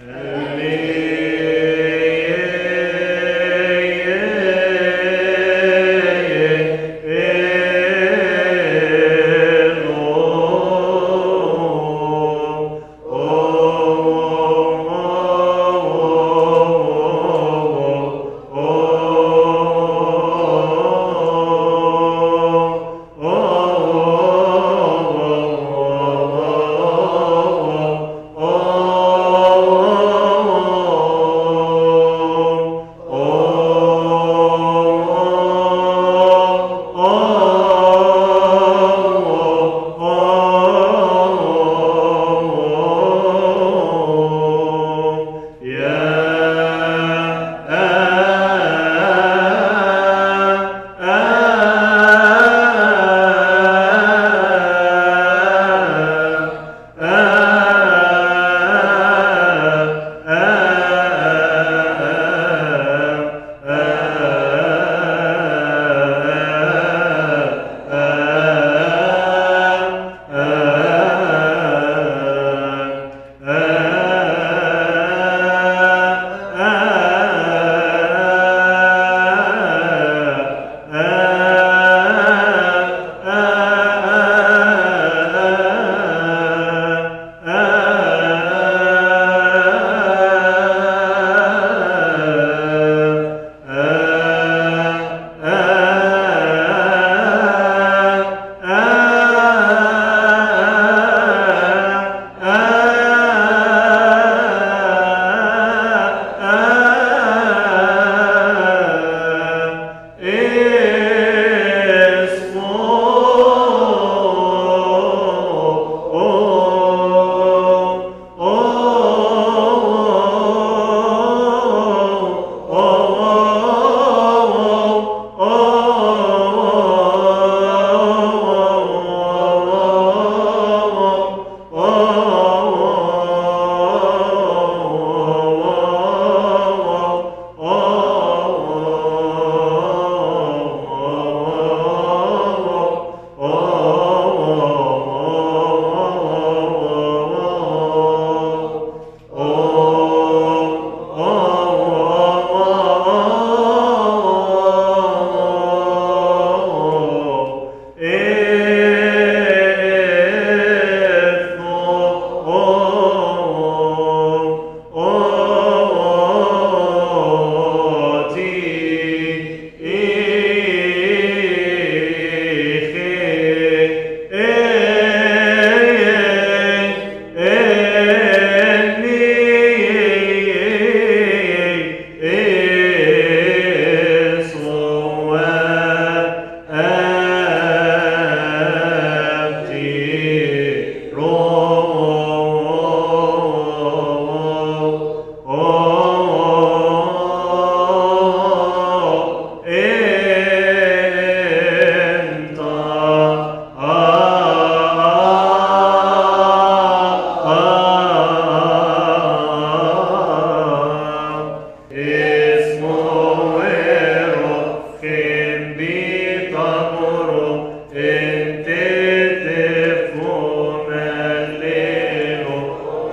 Iisus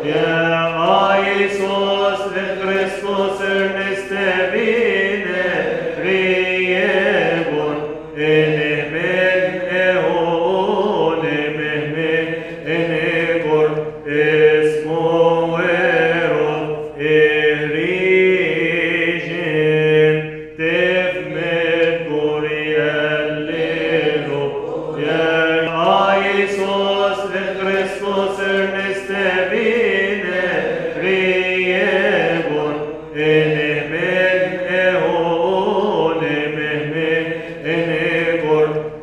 de